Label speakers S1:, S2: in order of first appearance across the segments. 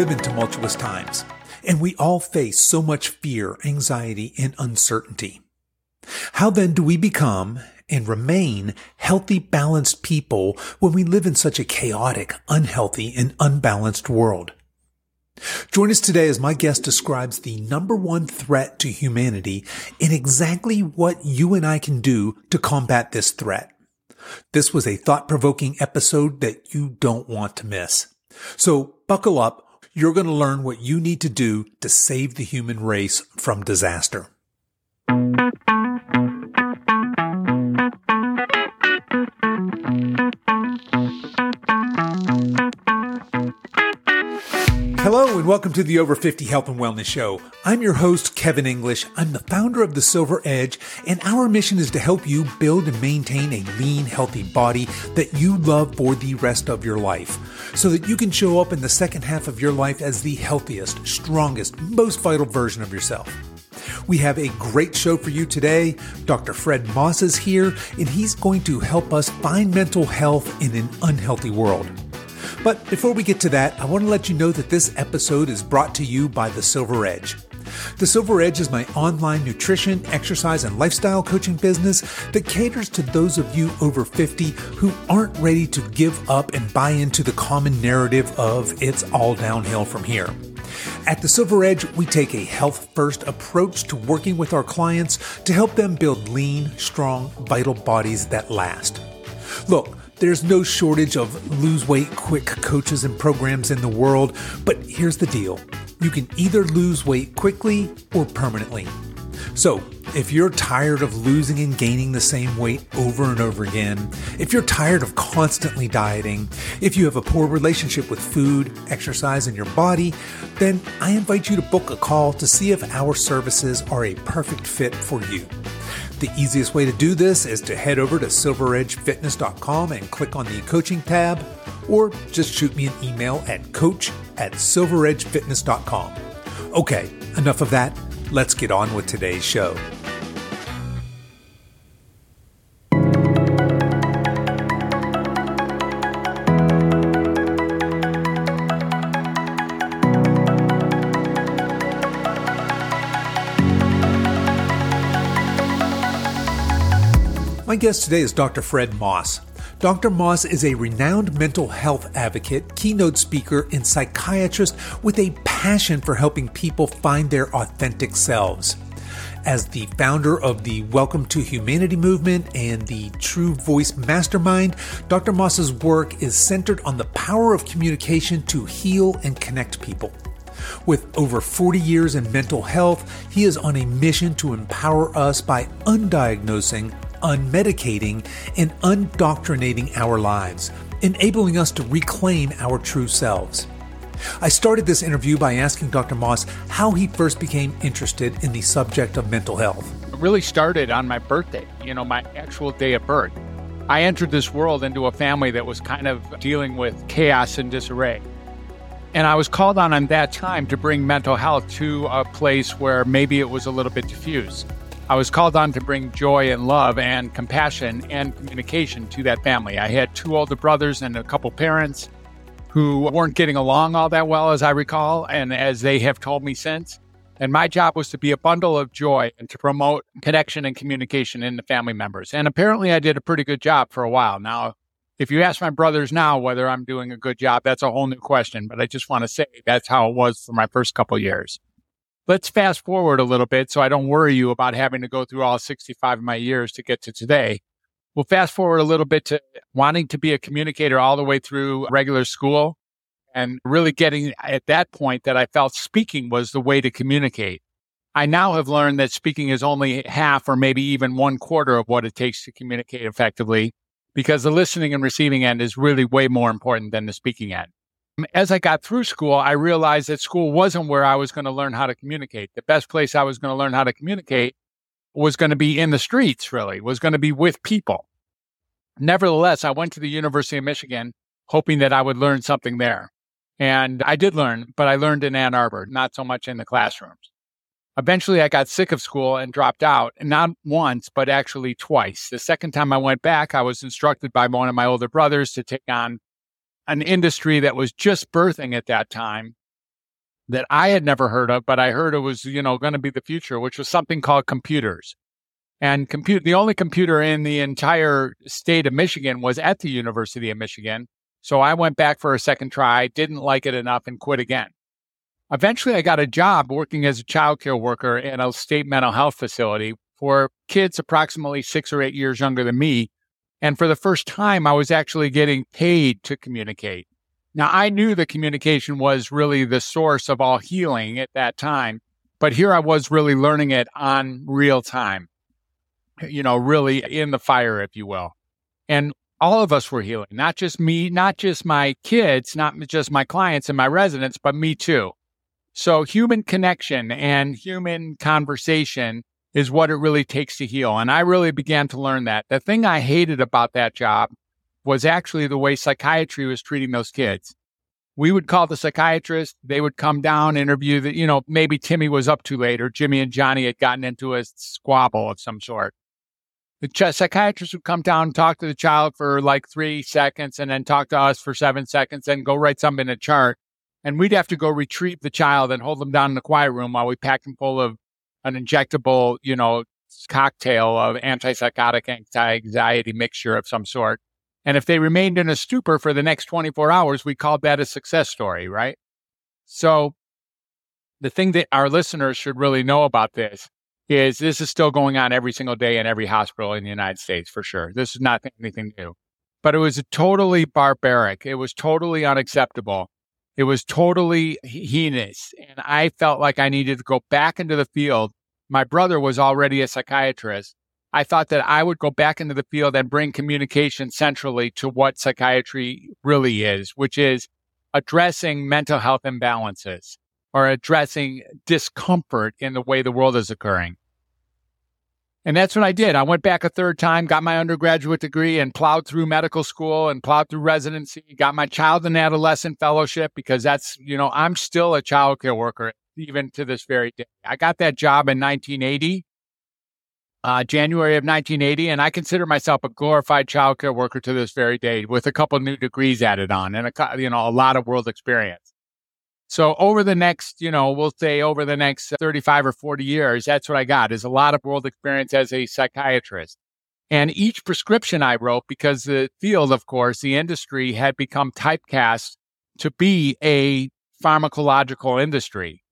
S1: live in tumultuous times, and we all face so much fear, anxiety, and uncertainty. How then do we become and remain healthy, balanced people when we live in such a chaotic, unhealthy, and unbalanced world? Join us today as my guest describes the number one threat to humanity and exactly what you and I can do to combat this threat. This was a thought provoking episode that you don't want to miss. So buckle up. You're going to learn what you need to do to save the human race from disaster. Hello and welcome to the Over 50 Health and Wellness Show. I'm your host, Kevin English. I'm the founder of The Silver Edge, and our mission is to help you build and maintain a lean, healthy body that you love for the rest of your life so that you can show up in the second half of your life as the healthiest, strongest, most vital version of yourself. We have a great show for you today. Dr. Fred Moss is here, and he's going to help us find mental health in an unhealthy world. But before we get to that, I want to let you know that this episode is brought to you by The Silver Edge. The Silver Edge is my online nutrition, exercise, and lifestyle coaching business that caters to those of you over 50 who aren't ready to give up and buy into the common narrative of it's all downhill from here. At the Silver Edge, we take a health first approach to working with our clients to help them build lean, strong, vital bodies that last. Look, there's no shortage of lose weight quick coaches and programs in the world, but here's the deal you can either lose weight quickly or permanently. So, if you're tired of losing and gaining the same weight over and over again, if you're tired of constantly dieting, if you have a poor relationship with food, exercise, and your body, then I invite you to book a call to see if our services are a perfect fit for you. The easiest way to do this is to head over to silveredgefitness.com and click on the coaching tab, or just shoot me an email at coach at silveredgefitness.com. Okay, enough of that. Let's get on with today's show. My guest today is Dr. Fred Moss. Dr. Moss is a renowned mental health advocate, keynote speaker, and psychiatrist with a passion for helping people find their authentic selves. As the founder of the Welcome to Humanity movement and the True Voice Mastermind, Dr. Moss's work is centered on the power of communication to heal and connect people. With over 40 years in mental health, he is on a mission to empower us by undiagnosing unmedicating, and undoctrinating our lives, enabling us to reclaim our true selves. I started this interview by asking Dr. Moss how he first became interested in the subject of mental health.
S2: It really started on my birthday, you know, my actual day of birth. I entered this world into a family that was kind of dealing with chaos and disarray. And I was called on at that time to bring mental health to a place where maybe it was a little bit diffused. I was called on to bring joy and love and compassion and communication to that family. I had two older brothers and a couple parents who weren't getting along all that well, as I recall, and as they have told me since. And my job was to be a bundle of joy and to promote connection and communication in the family members. And apparently, I did a pretty good job for a while. Now, if you ask my brothers now whether I'm doing a good job, that's a whole new question. But I just want to say that's how it was for my first couple years. Let's fast forward a little bit so I don't worry you about having to go through all 65 of my years to get to today. We'll fast forward a little bit to wanting to be a communicator all the way through regular school and really getting at that point that I felt speaking was the way to communicate. I now have learned that speaking is only half or maybe even one quarter of what it takes to communicate effectively because the listening and receiving end is really way more important than the speaking end. As I got through school, I realized that school wasn't where I was going to learn how to communicate. The best place I was going to learn how to communicate was going to be in the streets, really, was going to be with people. Nevertheless, I went to the University of Michigan hoping that I would learn something there. And I did learn, but I learned in Ann Arbor, not so much in the classrooms. Eventually, I got sick of school and dropped out, not once, but actually twice. The second time I went back, I was instructed by one of my older brothers to take on an industry that was just birthing at that time that I had never heard of, but I heard it was, you know, going to be the future, which was something called computers. And compute, the only computer in the entire state of Michigan was at the University of Michigan. So I went back for a second try, didn't like it enough and quit again. Eventually I got a job working as a child care worker in a state mental health facility for kids approximately six or eight years younger than me. And for the first time, I was actually getting paid to communicate. Now, I knew the communication was really the source of all healing at that time, but here I was really learning it on real time, you know, really in the fire, if you will. And all of us were healing, not just me, not just my kids, not just my clients and my residents, but me too. So human connection and human conversation is what it really takes to heal. And I really began to learn that. The thing I hated about that job was actually the way psychiatry was treating those kids. We would call the psychiatrist, they would come down, interview the, you know, maybe Timmy was up too late or Jimmy and Johnny had gotten into a squabble of some sort. The ch- psychiatrist would come down talk to the child for like three seconds and then talk to us for seven seconds and go write something in a chart. And we'd have to go retrieve the child and hold them down in the quiet room while we packed them full of an injectable, you know, cocktail of antipsychotic anti anxiety mixture of some sort. And if they remained in a stupor for the next 24 hours, we called that a success story, right? So the thing that our listeners should really know about this is this is still going on every single day in every hospital in the United States for sure. This is not anything new. But it was totally barbaric. It was totally unacceptable. It was totally heinous. And I felt like I needed to go back into the field. My brother was already a psychiatrist. I thought that I would go back into the field and bring communication centrally to what psychiatry really is, which is addressing mental health imbalances or addressing discomfort in the way the world is occurring. And that's what I did. I went back a third time, got my undergraduate degree, and plowed through medical school and plowed through residency, got my child and adolescent fellowship because that's, you know, I'm still a child care worker even to this very day. I got that job in 1980, uh, January of 1980, and I consider myself a glorified child care worker to this very day with a couple new degrees added on and a, you know, a lot of world experience. So over the next, you know, we'll say over the next uh, 35 or 40 years, that's what I got is a lot of world experience as a psychiatrist. And each prescription I wrote, because the field, of course, the industry had become typecast to be a pharmacological industry.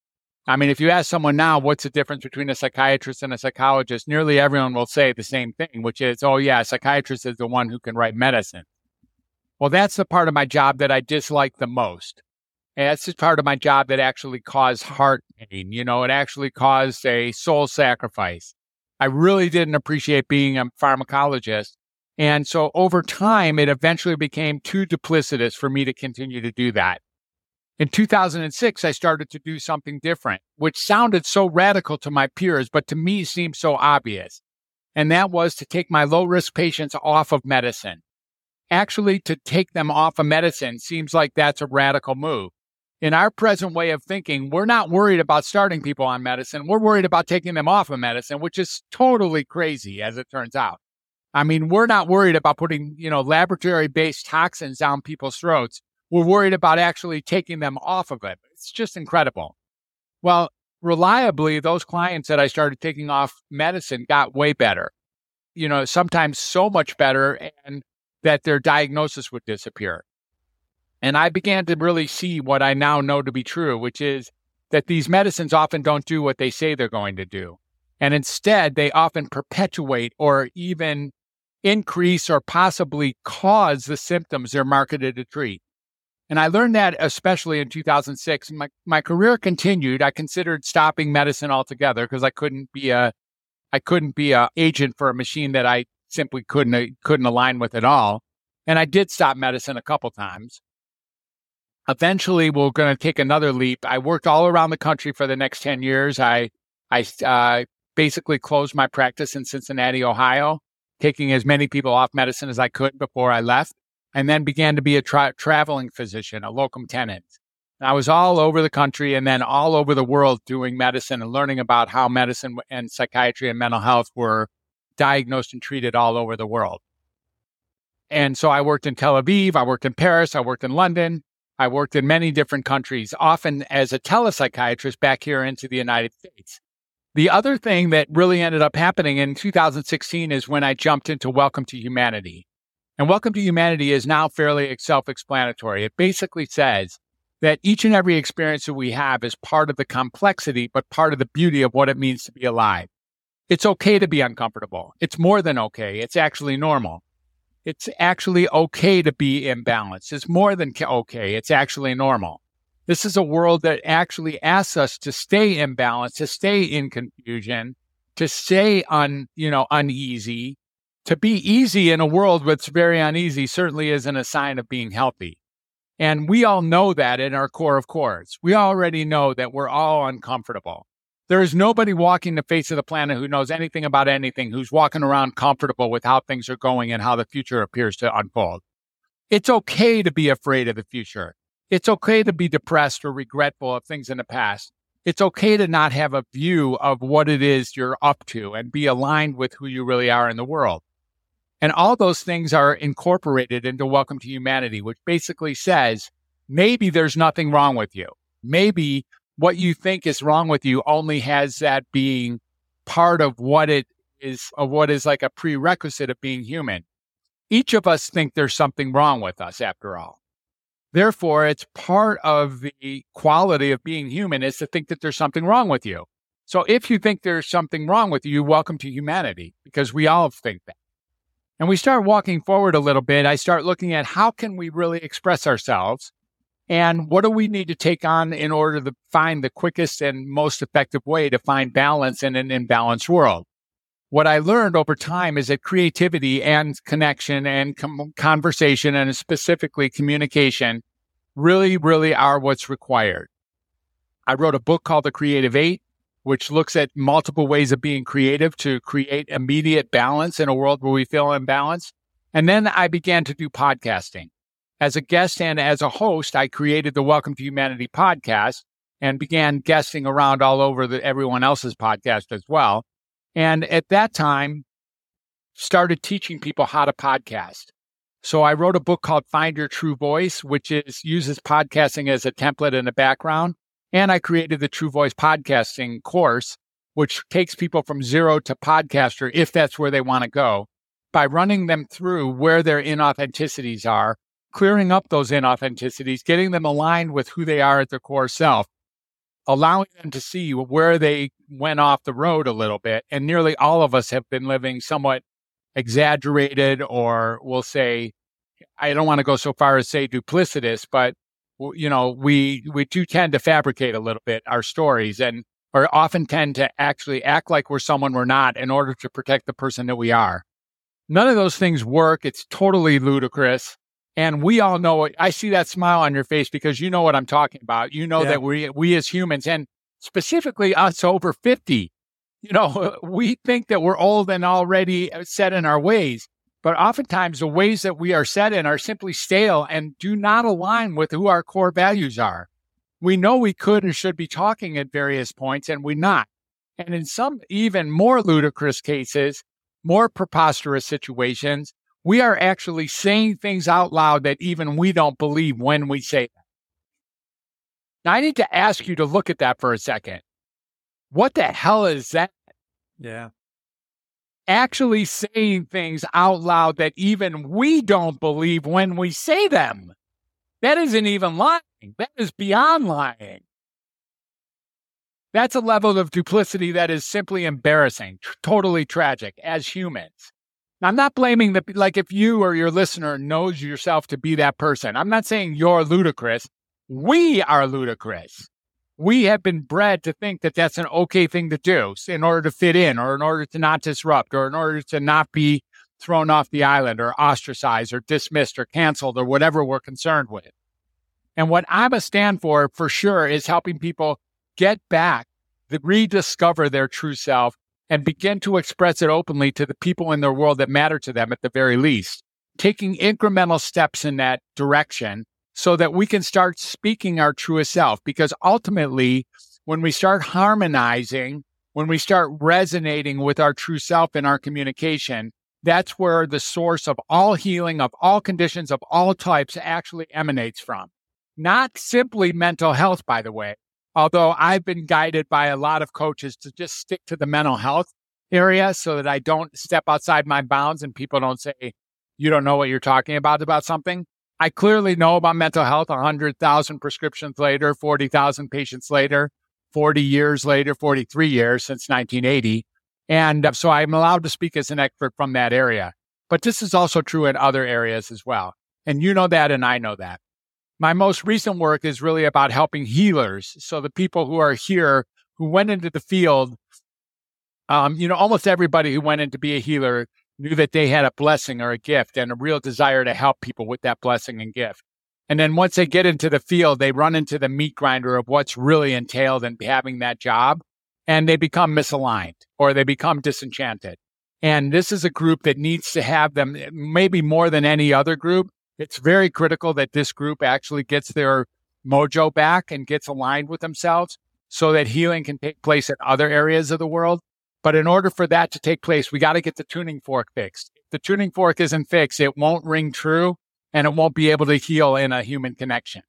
S2: I mean, if you ask someone now, what's the difference between a psychiatrist and a psychologist? Nearly everyone will say the same thing, which is, oh, yeah, a psychiatrist is the one who can write medicine. Well, that's the part of my job that I dislike the most. And that's just part of my job that actually caused heart pain. You know, it actually caused a soul sacrifice. I really didn't appreciate being a pharmacologist. And so over time, it eventually became too duplicitous for me to continue to do that. In 2006, I started to do something different, which sounded so radical to my peers, but to me seemed so obvious. And that was to take my low risk patients off of medicine. Actually, to take them off of medicine seems like that's a radical move in our present way of thinking, we're not worried about starting people on medicine. We're worried about taking them off of medicine, which is totally crazy as it turns out. I mean, we're not worried about putting, you know, laboratory based toxins down people's throats. We're worried about actually taking them off of it. It's just incredible. Well, reliably, those clients that I started taking off medicine got way better. You know, sometimes so much better and that their diagnosis would disappear. And I began to really see what I now know to be true, which is that these medicines often don't do what they say they're going to do. And instead, they often perpetuate or even increase or possibly cause the symptoms they're marketed to treat. And I learned that especially in 2006. My, my career continued. I considered stopping medicine altogether because I couldn't be a, I couldn't be a agent for a machine that I simply couldn't, couldn't align with at all. And I did stop medicine a couple times eventually we're going to take another leap. I worked all around the country for the next 10 years. I, I uh, basically closed my practice in Cincinnati, Ohio, taking as many people off medicine as I could before I left, and then began to be a tra- traveling physician, a locum tenens. I was all over the country and then all over the world doing medicine and learning about how medicine and psychiatry and mental health were diagnosed and treated all over the world. And so I worked in Tel Aviv, I worked in Paris, I worked in London, I worked in many different countries, often as a telepsychiatrist back here into the United States. The other thing that really ended up happening in 2016 is when I jumped into Welcome to Humanity. And Welcome to Humanity is now fairly self explanatory. It basically says that each and every experience that we have is part of the complexity, but part of the beauty of what it means to be alive. It's okay to be uncomfortable. It's more than okay. It's actually normal. It's actually okay to be imbalanced. It's more than okay. It's actually normal. This is a world that actually asks us to stay imbalanced, to stay in confusion, to stay un, you know, uneasy. To be easy in a world that's very uneasy certainly isn't a sign of being healthy. And we all know that in our core of cores. We already know that we're all uncomfortable. There is nobody walking the face of the planet who knows anything about anything, who's walking around comfortable with how things are going and how the future appears to unfold. It's okay to be afraid of the future. It's okay to be depressed or regretful of things in the past. It's okay to not have a view of what it is you're up to and be aligned with who you really are in the world. And all those things are incorporated into Welcome to Humanity, which basically says maybe there's nothing wrong with you. Maybe what you think is wrong with you only has that being part of what it is of what is like a prerequisite of being human. Each of us think there's something wrong with us after all. Therefore, it's part of the quality of being human is to think that there's something wrong with you. So if you think there's something wrong with you, welcome to humanity because we all think that. And we start walking forward a little bit. I start looking at how can we really express ourselves and what do we need to take on in order to find the quickest and most effective way to find balance in an imbalanced world? What I learned over time is that creativity and connection and com- conversation and specifically communication really, really are what's required. I wrote a book called The Creative Eight, which looks at multiple ways of being creative to create immediate balance in a world where we feel imbalanced. And then I began to do podcasting. As a guest and as a host, I created the Welcome to Humanity podcast and began guesting around all over the, everyone else's podcast as well. And at that time, started teaching people how to podcast. So I wrote a book called Find Your True Voice, which is uses podcasting as a template in the background. And I created the True Voice podcasting course, which takes people from zero to podcaster if that's where they want to go by running them through where their inauthenticities are clearing up those inauthenticities, getting them aligned with who they are at their core self, allowing them to see where they went off the road a little bit. And nearly all of us have been living somewhat exaggerated, or we'll say, I don't want to go so far as say duplicitous, but you know, we we do tend to fabricate a little bit our stories and or often tend to actually act like we're someone we're not in order to protect the person that we are. None of those things work. It's totally ludicrous. And we all know it. I see that smile on your face because you know what I'm talking about. You know yeah. that we we as humans and specifically us over 50, you know, we think that we're old and already uh, set in our ways. But oftentimes the ways that we are set in are simply stale and do not align with who our core values are. We know we could and should be talking at various points and we're not. And in some even more ludicrous cases, more preposterous situations, we are actually saying things out loud that even we don't believe when we say them. Now, I need to ask you to look at that for a second. What the hell is that?
S1: Yeah.
S2: Actually saying things out loud that even we don't believe when we say them. That isn't even lying. That is beyond lying. That's a level of duplicity that is simply embarrassing, t- totally tragic as humans. Now, I'm not blaming the, like if you or your listener knows yourself to be that person. I'm not saying you're ludicrous. We are ludicrous. We have been bred to think that that's an okay thing to do in order to fit in or in order to not disrupt or in order to not be thrown off the island or ostracized or dismissed or canceled or whatever we're concerned with. And what I'm a stand for, for sure, is helping people get back, rediscover their true self and begin to express it openly to the people in their world that matter to them at the very least, taking incremental steps in that direction so that we can start speaking our truest self. Because ultimately, when we start harmonizing, when we start resonating with our true self in our communication, that's where the source of all healing, of all conditions, of all types actually emanates from. not simply mental health, by the way. Although I've been guided by a lot of coaches to just stick to the mental health area so that I don't step outside my bounds and people don't say, you don't know what you're talking about about something. I clearly know about mental health 100,000 prescriptions later, 40,000 patients later, 40 years later, 43 years since 1980. And uh, so I'm allowed to speak as an expert from that area. But this is also true in other areas as well. And you know that, and I know that. My most recent work is really about helping healers. So the people who are here who went into the field, um, you know, almost everybody who went in to be a healer knew that they had a blessing or a gift and a real desire to help people with that blessing and gift. And then once they get into the field, they run into the meat grinder of what's really entailed in having that job and they become misaligned or they become disenchanted. And this is a group that needs to have them maybe more than any other group. It's very critical that this group actually gets their mojo back and gets aligned with themselves so that healing can take place in other areas of the world. But in order for that to take place, we got to get the tuning fork fixed. If the tuning fork isn't fixed, it won't ring true and it won't be able to heal in a human connection.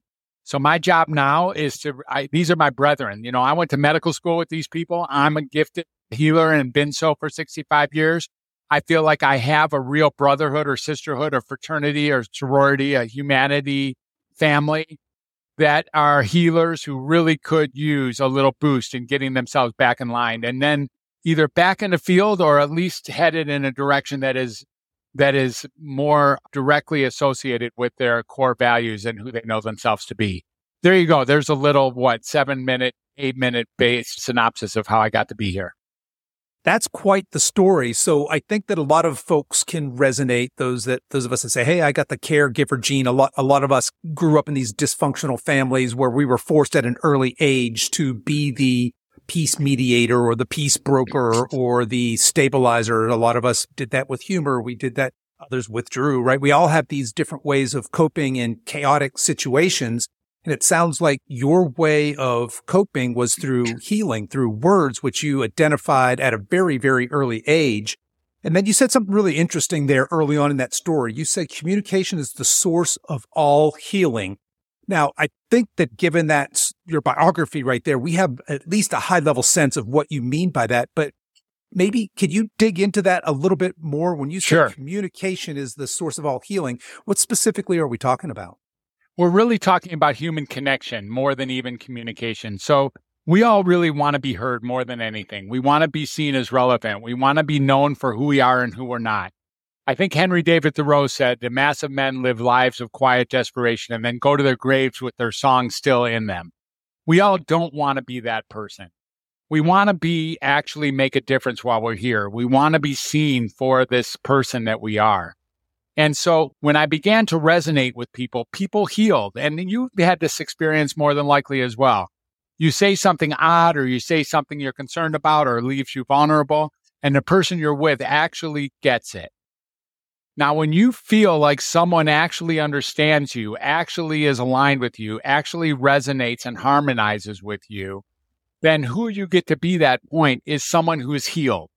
S2: So my job now is to, I, these are my brethren. You know, I went to medical school with these people. I'm a gifted healer and been so for 65 years. I feel like I have a real brotherhood or sisterhood or fraternity or sorority, a humanity family that are healers who really could use a little boost in getting themselves back in line and then either back in the field or at least headed in a direction that is that is more directly associated with their core values and who they know themselves to be. There you go. There's a little what seven minute, eight minute based synopsis of how I got to be here.
S1: That's quite the story. So I think that a lot of folks can resonate. Those that those of us that say, "Hey, I got the caregiver gene." A lot, a lot of us grew up in these dysfunctional families where we were forced at an early age to be the peace mediator or the peace broker or the stabilizer. A lot of us did that with humor. We did that. Others withdrew, right? We all have these different ways of coping in chaotic situations. And it sounds like your way of coping was through healing, through words, which you identified at a very, very early age. And then you said something really interesting there early on in that story. You said communication is the source of all healing. Now, I think that given that your biography right there, we have at least a high level sense of what you mean by that. But maybe could you dig into that a little bit more when you say sure. communication is the source of all healing? What specifically are we talking about?
S2: We're really talking about human connection more than even communication. So we all really want to be heard more than anything. We want to be seen as relevant. We want to be known for who we are and who we're not. I think Henry David Thoreau said the mass of men live lives of quiet desperation and then go to their graves with their songs still in them. We all don't want to be that person. We want to be actually make a difference while we're here. We want to be seen for this person that we are. And so when I began to resonate with people, people healed. And you had this experience more than likely as well. You say something odd or you say something you're concerned about or leaves you vulnerable, and the person you're with actually gets it. Now, when you feel like someone actually understands you, actually is aligned with you, actually resonates and harmonizes with you, then who you get to be that point is someone who is healed.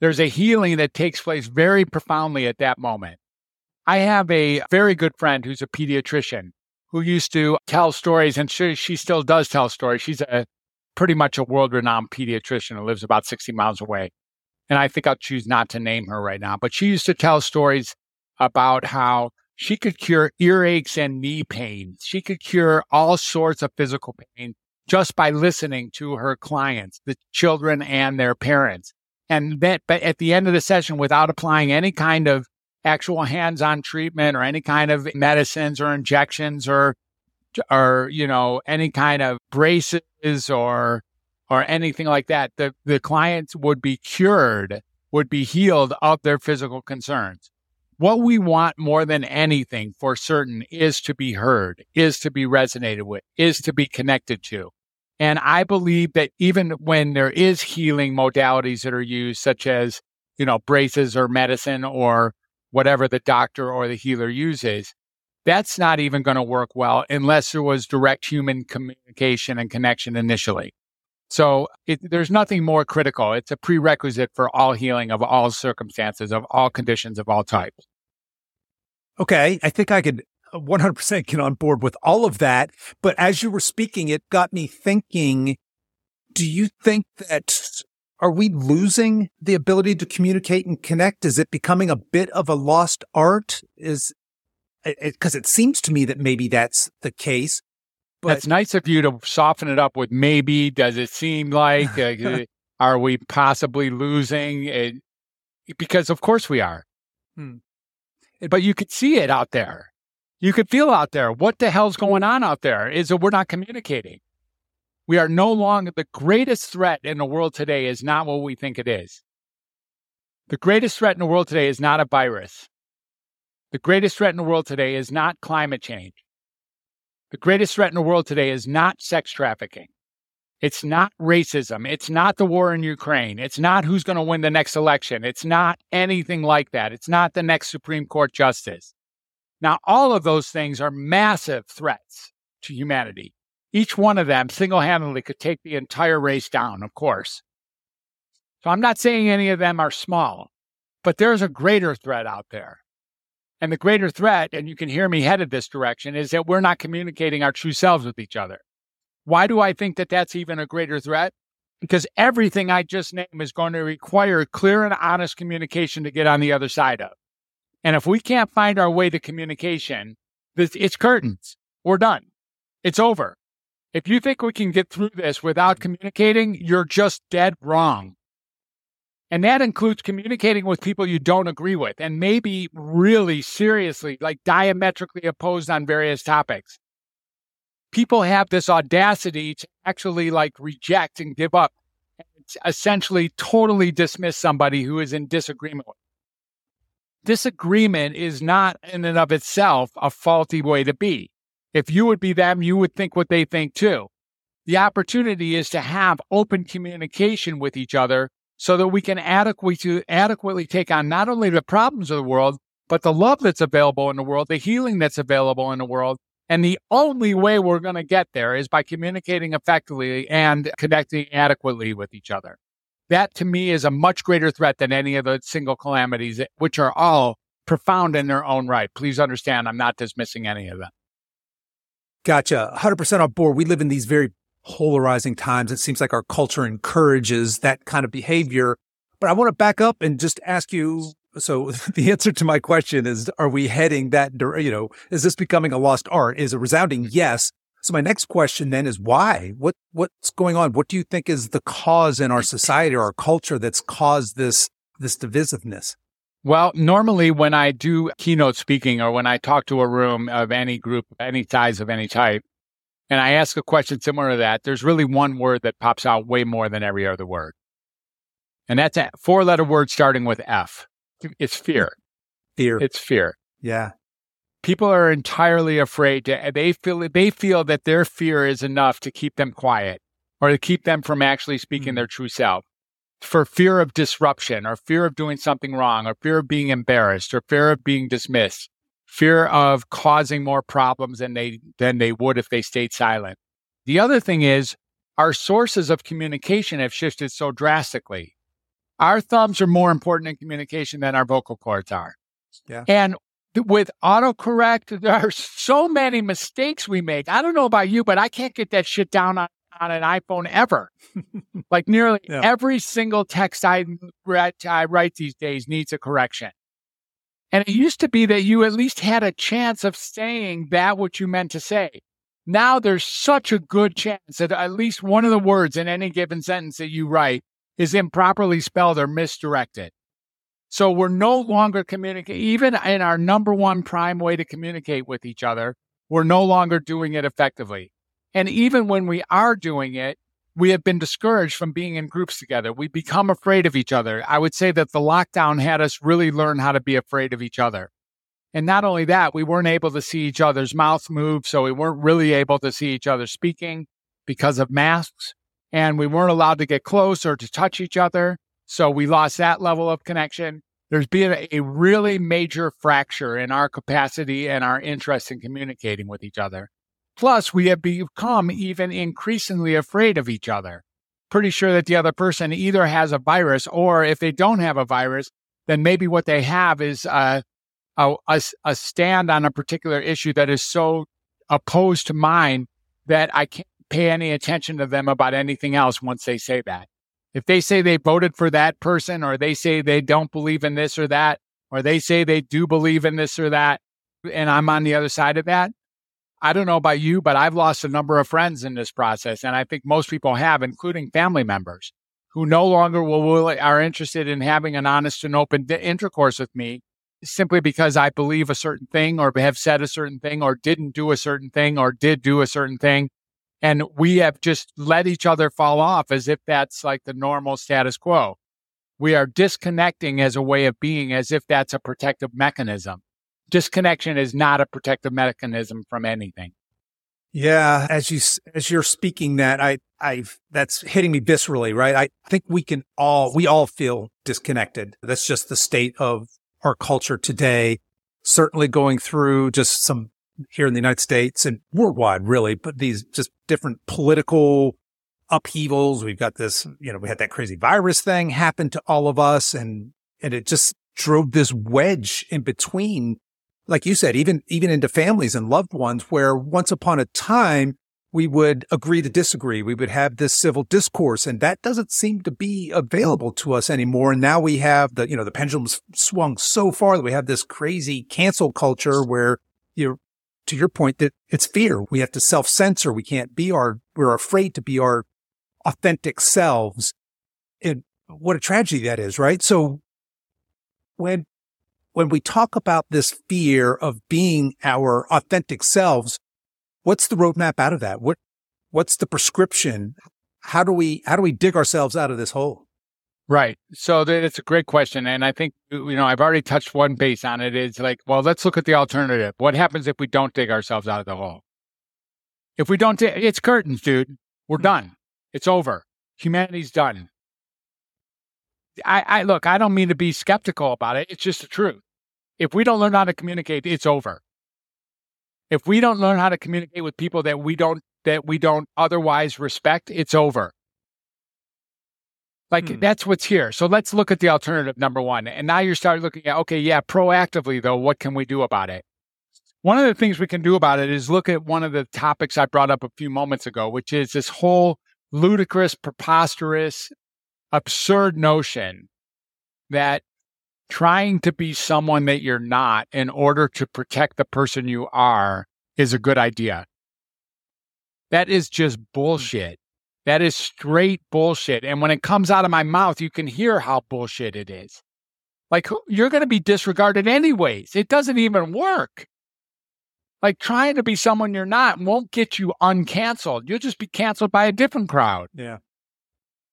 S2: There's a healing that takes place very profoundly at that moment. I have a very good friend who's a pediatrician who used to tell stories, and she, she still does tell stories. She's a pretty much a world renowned pediatrician who lives about 60 miles away and I think I'll choose not to name her right now, but she used to tell stories about how she could cure earaches and knee pain. She could cure all sorts of physical pain just by listening to her clients, the children and their parents. And that, but at the end of the session, without applying any kind of actual hands-on treatment or any kind of medicines or injections or, or, you know, any kind of braces or or anything like that, the, the clients would be cured, would be healed of their physical concerns. What we want more than anything for certain is to be heard, is to be resonated with, is to be connected to. And I believe that even when there is healing modalities that are used, such as, you know, braces or medicine or whatever the doctor or the healer uses, that's not even going to work well unless there was direct human communication and connection initially. So it, there's nothing more critical. It's a prerequisite for all healing of all circumstances, of all conditions, of all types.
S1: Okay. I think I could uh, 100% get on board with all of that. But as you were speaking, it got me thinking, do you think that are we losing the ability to communicate and connect? Is it becoming a bit of a lost art? Is because it, it, seems to me that maybe that's the case.
S2: But that's nice of you to soften it up with maybe. Does it seem like uh, are we possibly losing it? Because of course we are. Hmm. But you could see it out there. You could feel out there. What the hell's going on out there? Is that we're not communicating. We are no longer the greatest threat in the world today is not what we think it is. The greatest threat in the world today is not a virus. The greatest threat in the world today is not climate change. The greatest threat in the world today is not sex trafficking. It's not racism. It's not the war in Ukraine. It's not who's going to win the next election. It's not anything like that. It's not the next Supreme Court justice. Now, all of those things are massive threats to humanity. Each one of them single handedly could take the entire race down, of course. So I'm not saying any of them are small, but there's a greater threat out there. And the greater threat, and you can hear me headed this direction, is that we're not communicating our true selves with each other. Why do I think that that's even a greater threat? Because everything I just named is going to require clear and honest communication to get on the other side of. And if we can't find our way to communication, it's curtains. We're done. It's over. If you think we can get through this without communicating, you're just dead wrong. And that includes communicating with people you don't agree with and maybe really seriously, like diametrically opposed on various topics. People have this audacity to actually like reject and give up essentially totally dismiss somebody who is in disagreement with. Disagreement is not in and of itself a faulty way to be. If you would be them, you would think what they think too. The opportunity is to have open communication with each other so that we can adequately, adequately take on not only the problems of the world, but the love that's available in the world, the healing that's available in the world. And the only way we're going to get there is by communicating effectively and connecting adequately with each other. That to me is a much greater threat than any of the single calamities, which are all profound in their own right. Please understand, I'm not dismissing any of them.
S1: Gotcha. 100% on board. We live in these very polarizing times. It seems like our culture encourages that kind of behavior. But I want to back up and just ask you. So the answer to my question is, are we heading that, you know, is this becoming a lost art? Is a resounding yes. So my next question then is why? What, what's going on? What do you think is the cause in our society or our culture that's caused this, this divisiveness?
S2: Well, normally when I do keynote speaking or when I talk to a room of any group, any size of any type, and I ask a question similar to that, there's really one word that pops out way more than every other word. And that's a four letter word starting with F. It's fear.
S1: Fear.
S2: It's fear.
S1: Yeah.
S2: People are entirely afraid to, they feel, they feel that their fear is enough to keep them quiet or to keep them from actually speaking mm. their true self for fear of disruption or fear of doing something wrong or fear of being embarrassed or fear of being dismissed, fear of causing more problems than they, than they would if they stayed silent. The other thing is our sources of communication have shifted so drastically. Our thumbs are more important in communication than our vocal cords are. Yeah. And with autocorrect, there are so many mistakes we make. I don't know about you, but I can't get that shit down on on an iPhone ever. like nearly yeah. every single text I write, I write these days needs a correction. And it used to be that you at least had a chance of saying that what you meant to say. Now there's such a good chance that at least one of the words in any given sentence that you write is improperly spelled or misdirected. So we're no longer communicating, even in our number one prime way to communicate with each other, we're no longer doing it effectively. And even when we are doing it, we have been discouraged from being in groups together. We become afraid of each other. I would say that the lockdown had us really learn how to be afraid of each other. And not only that, we weren't able to see each other's mouths move. So we weren't really able to see each other speaking because of masks. And we weren't allowed to get close or to touch each other. So we lost that level of connection. There's been a really major fracture in our capacity and our interest in communicating with each other. Plus, we have become even increasingly afraid of each other. Pretty sure that the other person either has a virus or if they don't have a virus, then maybe what they have is uh, a, a, a stand on a particular issue that is so opposed to mine that I can't pay any attention to them about anything else once they say that. If they say they voted for that person or they say they don't believe in this or that, or they say they do believe in this or that, and I'm on the other side of that, I don't know about you, but I've lost a number of friends in this process. And I think most people have, including family members who no longer will, will are interested in having an honest and open intercourse with me simply because I believe a certain thing or have said a certain thing or didn't do a certain thing or did do a certain thing. And we have just let each other fall off as if that's like the normal status quo. We are disconnecting as a way of being as if that's a protective mechanism. Disconnection is not a protective mechanism from anything.
S1: Yeah, as you as you're speaking that, I I that's hitting me viscerally, right? I think we can all we all feel disconnected. That's just the state of our culture today. Certainly going through just some here in the United States and worldwide, really, but these just different political upheavals. We've got this, you know, we had that crazy virus thing happen to all of us and and it just drove this wedge in between like you said, even, even into families and loved ones where once upon a time we would agree to disagree. We would have this civil discourse and that doesn't seem to be available to us anymore. And now we have the, you know, the pendulum's swung so far that we have this crazy cancel culture where you're, to your point that it's fear. We have to self censor. We can't be our, we're afraid to be our authentic selves. And what a tragedy that is, right? So when when we talk about this fear of being our authentic selves, what's the roadmap out of that? What, what's the prescription? How do we, how do we dig ourselves out of this hole?
S2: Right. So it's a great question. And I think, you know, I've already touched one base on it. It's like, well, let's look at the alternative. What happens if we don't dig ourselves out of the hole? If we don't, it's curtains, dude. We're hmm. done. It's over. Humanity's done. I, I look, I don't mean to be skeptical about it. It's just the truth. If we don't learn how to communicate, it's over. If we don't learn how to communicate with people that we don't that we don't otherwise respect, it's over. Like hmm. that's what's here. So let's look at the alternative number one. And now you're starting looking at, okay, yeah, proactively though, what can we do about it? One of the things we can do about it is look at one of the topics I brought up a few moments ago, which is this whole ludicrous, preposterous, absurd notion that trying to be someone that you're not in order to protect the person you are is a good idea. That is just hmm. bullshit. That is straight bullshit. And when it comes out of my mouth, you can hear how bullshit it is. Like, you're going to be disregarded anyways. It doesn't even work. Like, trying to be someone you're not won't get you uncanceled. You'll just be canceled by a different crowd.
S1: Yeah.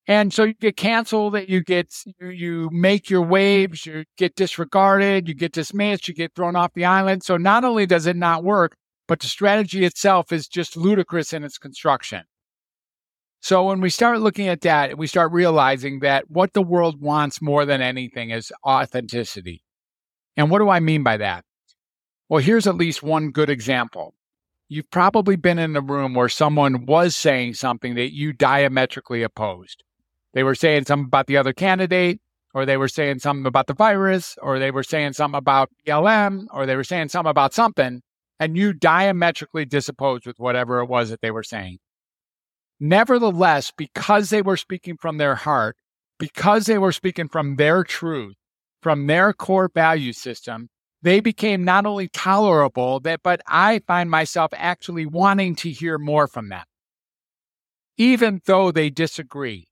S2: And so you get canceled, that you get, you, you make your waves, you get disregarded, you get dismissed, you get thrown off the island. So not only does it not work, but the strategy itself is just ludicrous in its construction. So when we start looking at that, we start realizing that what the world wants more than anything is authenticity. And what do I mean by that? Well, here's at least one good example. You've probably been in a room where someone was saying something that you diametrically opposed. They were saying something about the other candidate, or they were saying something about the virus, or they were saying something about BLM, or they were saying something about something, and you diametrically disopposed with whatever it was that they were saying. Nevertheless, because they were speaking from their heart, because they were speaking from their truth, from their core value system, they became not only tolerable, that, but I find myself actually wanting to hear more from them, even though they disagree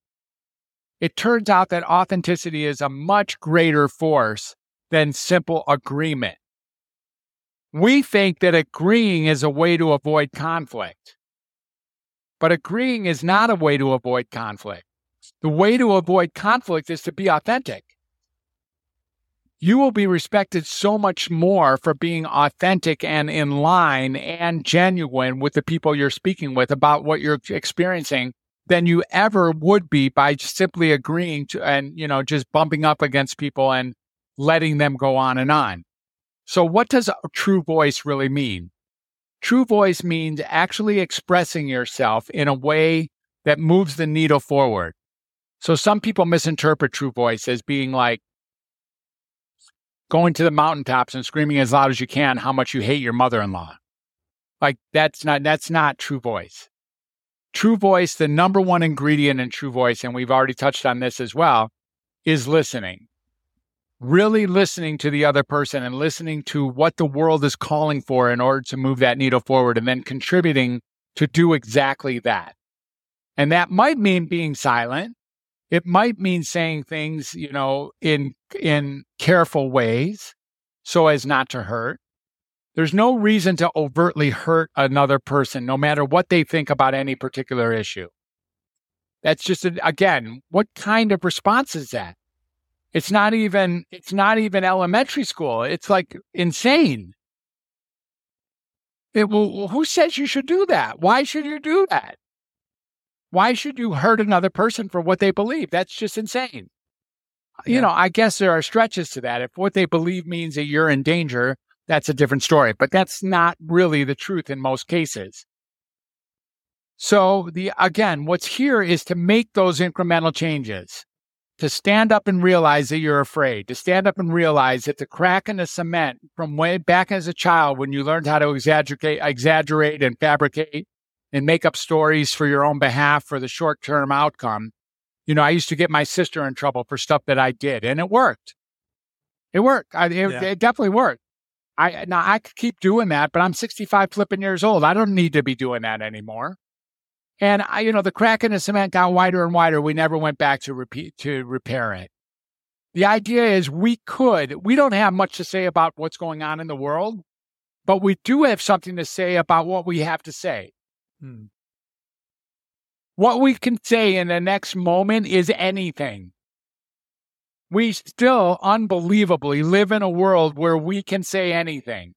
S2: it turns out that authenticity is a much greater force than simple agreement. We think that agreeing is a way to avoid conflict. But agreeing is not a way to avoid conflict. The way to avoid conflict is to be authentic. You will be respected so much more for being authentic and in line and genuine with the people you're speaking with about what you're experiencing than you ever would be by simply agreeing to and you know just bumping up against people and letting them go on and on. So what does true voice really mean? True voice means actually expressing yourself in a way that moves the needle forward. So some people misinterpret true voice as being like going to the mountaintops and screaming as loud as you can how much you hate your mother-in-law. Like that's not that's not true voice. True voice, the number one ingredient in true voice, and we've already touched on this as well, is listening. Really listening to the other person and listening to what the world is calling for in order to move that needle forward and then contributing to do exactly that. And that might mean being silent. It might mean saying things, you know, in in careful ways so as not to hurt. There's no reason to overtly hurt another person, no matter what they think about any particular issue. That's just, a, again, what kind of response is that? It's not even, it's not even elementary school. It's like insane. It, who says you should do that? Why should you do that? Why should you hurt another person for what they believe? That's just insane. Yeah. You know, I guess there are stretches to that. If what they believe means that you're in danger, that's a different story. But that's not really the truth in most cases. So the again, what's here is to make those incremental changes, to stand up and realize that you're afraid, to stand up and realize that the crack in the cement from way back as a child when you learned how to exaggerate, exaggerate and fabricate and make up stories for your own behalf for the short term outcome. You know, I used to get my sister in trouble for stuff that I did, and it worked. It worked. I, it, yeah. it definitely worked. I now I could keep doing that, but I'm 65 flipping years old. I don't need to be doing that anymore. And I, you know, the crack in the cement got wider and wider. We never went back to repeat to repair it. The idea is we could. We don't have much to say about what's going on in the world, but we do have something to say about what we have to say. Hmm. What we can say in the next moment is anything we still unbelievably live in a world where we can say anything.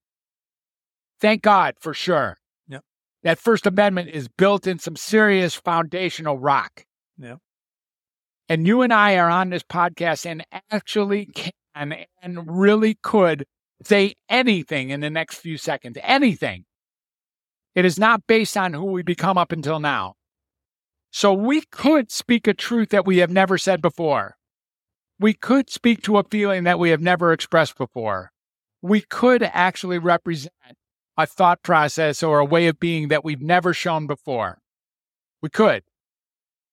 S2: Thank God for sure.
S1: Yep.
S2: That First Amendment is built in some serious foundational rock.
S1: Yep.
S2: And you and I are on this podcast and actually can and really could say anything in the next few seconds. Anything. It is not based on who we become up until now. So we could speak a truth that we have never said before. We could speak to a feeling that we have never expressed before. We could actually represent a thought process or a way of being that we've never shown before. We could.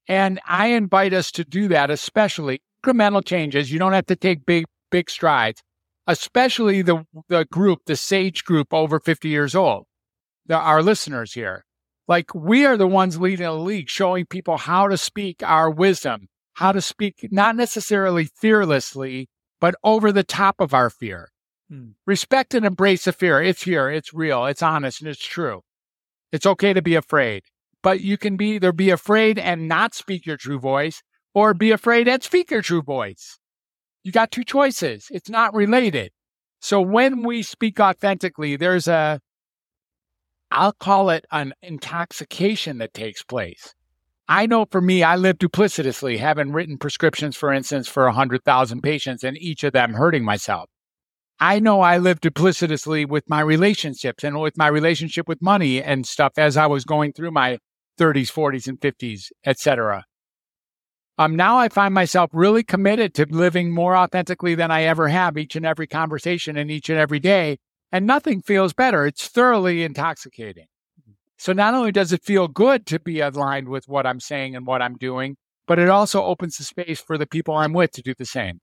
S2: And I invite us to do that, especially incremental changes. You don't have to take big, big strides, especially the, the group, the SAGE group over 50 years old, the, our listeners here. Like we are the ones leading the league, showing people how to speak our wisdom, how to speak not necessarily fearlessly, but over the top of our fear. Hmm. Respect and embrace the fear. It's here, it's real, it's honest, and it's true. It's okay to be afraid, but you can be either be afraid and not speak your true voice or be afraid and speak your true voice. You got two choices. It's not related. So when we speak authentically, there's a, I'll call it an intoxication that takes place. I know for me, I live duplicitously, having written prescriptions, for instance, for 100,000 patients and each of them hurting myself. I know I live duplicitously with my relationships and with my relationship with money and stuff as I was going through my 30s, 40s, and 50s, etc. Um, now I find myself really committed to living more authentically than I ever have each and every conversation and each and every day. And nothing feels better. It's thoroughly intoxicating. So not only does it feel good to be aligned with what I'm saying and what I'm doing, but it also opens the space for the people I'm with to do the same.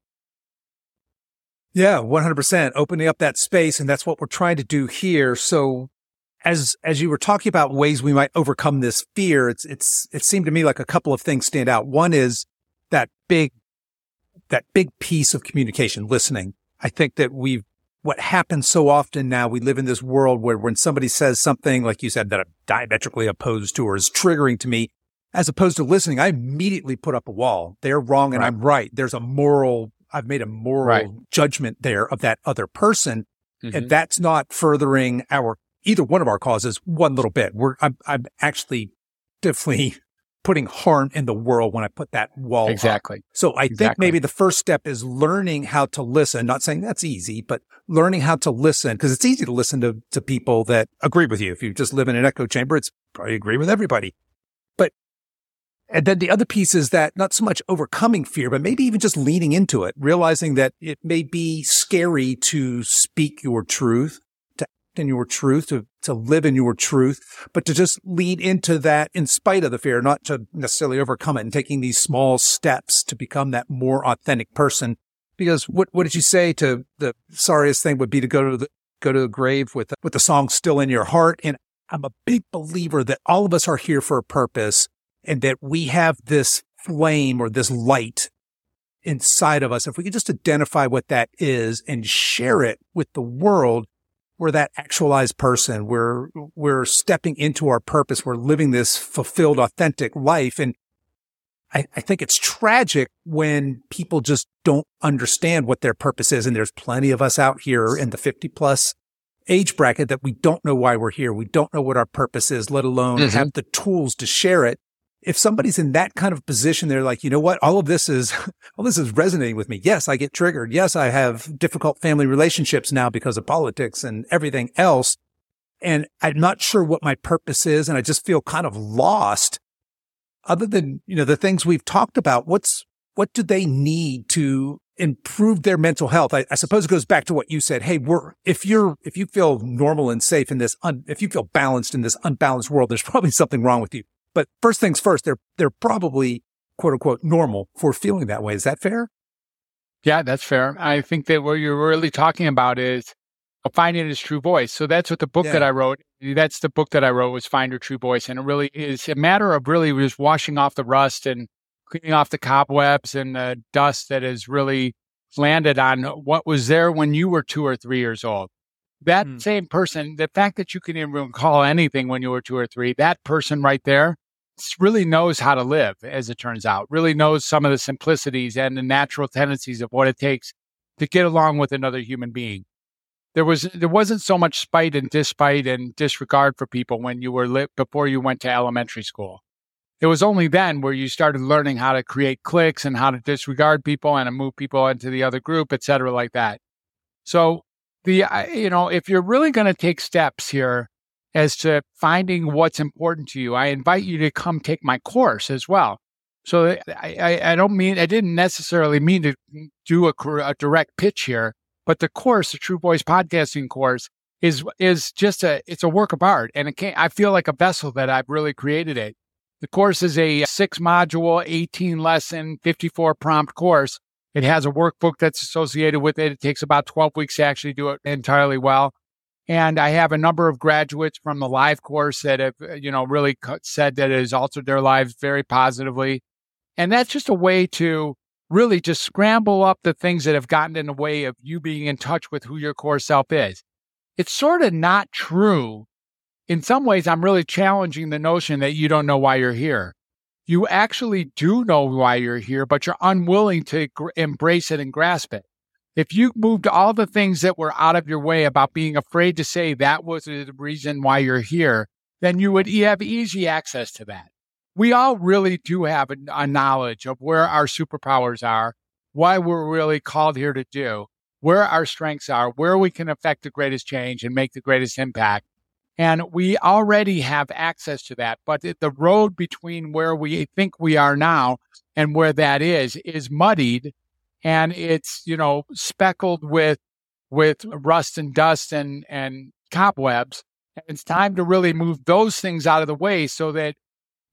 S1: Yeah, 100% opening up that space. And that's what we're trying to do here. So as, as you were talking about ways we might overcome this fear, it's, it's, it seemed to me like a couple of things stand out. One is that big, that big piece of communication, listening. I think that we've what happens so often now, we live in this world where when somebody says something, like you said, that I'm diametrically opposed to or is triggering to me, as opposed to listening, I immediately put up a wall. They're wrong and right. I'm right. There's a moral, I've made a moral right. judgment there of that other person. Mm-hmm. And that's not furthering our, either one of our causes one little bit. We're, I'm, I'm actually definitely putting harm in the world when I put that wall.
S2: Exactly.
S1: Up. So I exactly. think maybe the first step is learning how to listen, not saying that's easy, but learning how to listen because it's easy to listen to, to people that agree with you. If you just live in an echo chamber, it's probably agree with everybody. But And then the other piece is that not so much overcoming fear, but maybe even just leaning into it, realizing that it may be scary to speak your truth, in your truth, to, to live in your truth, but to just lead into that in spite of the fear, not to necessarily overcome it and taking these small steps to become that more authentic person. Because what, what did you say to the sorriest thing would be to go to the, go to the grave with, with the song still in your heart. And I'm a big believer that all of us are here for a purpose and that we have this flame or this light inside of us. If we could just identify what that is and share it with the world, we're that actualized person. We're, we're stepping into our purpose. We're living this fulfilled, authentic life. And I, I think it's tragic when people just don't understand what their purpose is. And there's plenty of us out here in the 50 plus age bracket that we don't know why we're here. We don't know what our purpose is, let alone mm-hmm. have the tools to share it if somebody's in that kind of position, they're like, you know what? All of this is, all this is resonating with me. Yes, I get triggered. Yes, I have difficult family relationships now because of politics and everything else. And I'm not sure what my purpose is. And I just feel kind of lost other than, you know, the things we've talked about. What's, what do they need to improve their mental health? I, I suppose it goes back to what you said. Hey, we're, if you're, if you feel normal and safe in this, un, if you feel balanced in this unbalanced world, there's probably something wrong with you. But first things first, they're they're probably quote unquote normal for feeling that way. Is that fair?
S2: Yeah, that's fair. I think that what you're really talking about is finding his true voice. So that's what the book yeah. that I wrote. That's the book that I wrote was Find Your True Voice, and it really is a matter of really just washing off the rust and cleaning off the cobwebs and the dust that has really landed on what was there when you were two or three years old that mm. same person, the fact that you can even recall anything when you were two or three, that person right there really knows how to live, as it turns out, really knows some of the simplicities and the natural tendencies of what it takes to get along with another human being. There was there wasn't so much spite and despite and disregard for people when you were lit before you went to elementary school. It was only then where you started learning how to create cliques and how to disregard people and to move people into the other group, et cetera, like that. So the you know if you're really going to take steps here as to finding what's important to you, I invite you to come take my course as well. So I, I, don't mean I didn't necessarily mean to do a, a direct pitch here, but the course, the True Voice Podcasting course, is is just a it's a work of art, and it can't. I feel like a vessel that I've really created it. The course is a six module, 18 lesson, 54 prompt course it has a workbook that's associated with it. It takes about 12 weeks to actually do it entirely well. And I have a number of graduates from the live course that have, uh, you know, really said that it has altered their lives very positively. And that's just a way to really just scramble up the things that have gotten in the way of you being in touch with who your core self is. It's sort of not true. In some ways, I'm really challenging the notion that you don't know why you're here you actually do know why you're here, but you're unwilling to gr- embrace it and grasp it. If you moved all the things that were out of your way about being afraid to say that was the reason why you're here, then you would have easy access to that. We all really do have a, knowledge of where our superpowers are, why we're really called here to do, where our strengths are, where we can affect the greatest change and make the greatest impact. And we already have access to that. But the road between where we think we are now and where that is, is muddied and it's, you know, speckled with, with rust and dust and, and cobwebs. And it's time to really move those things out of the way so that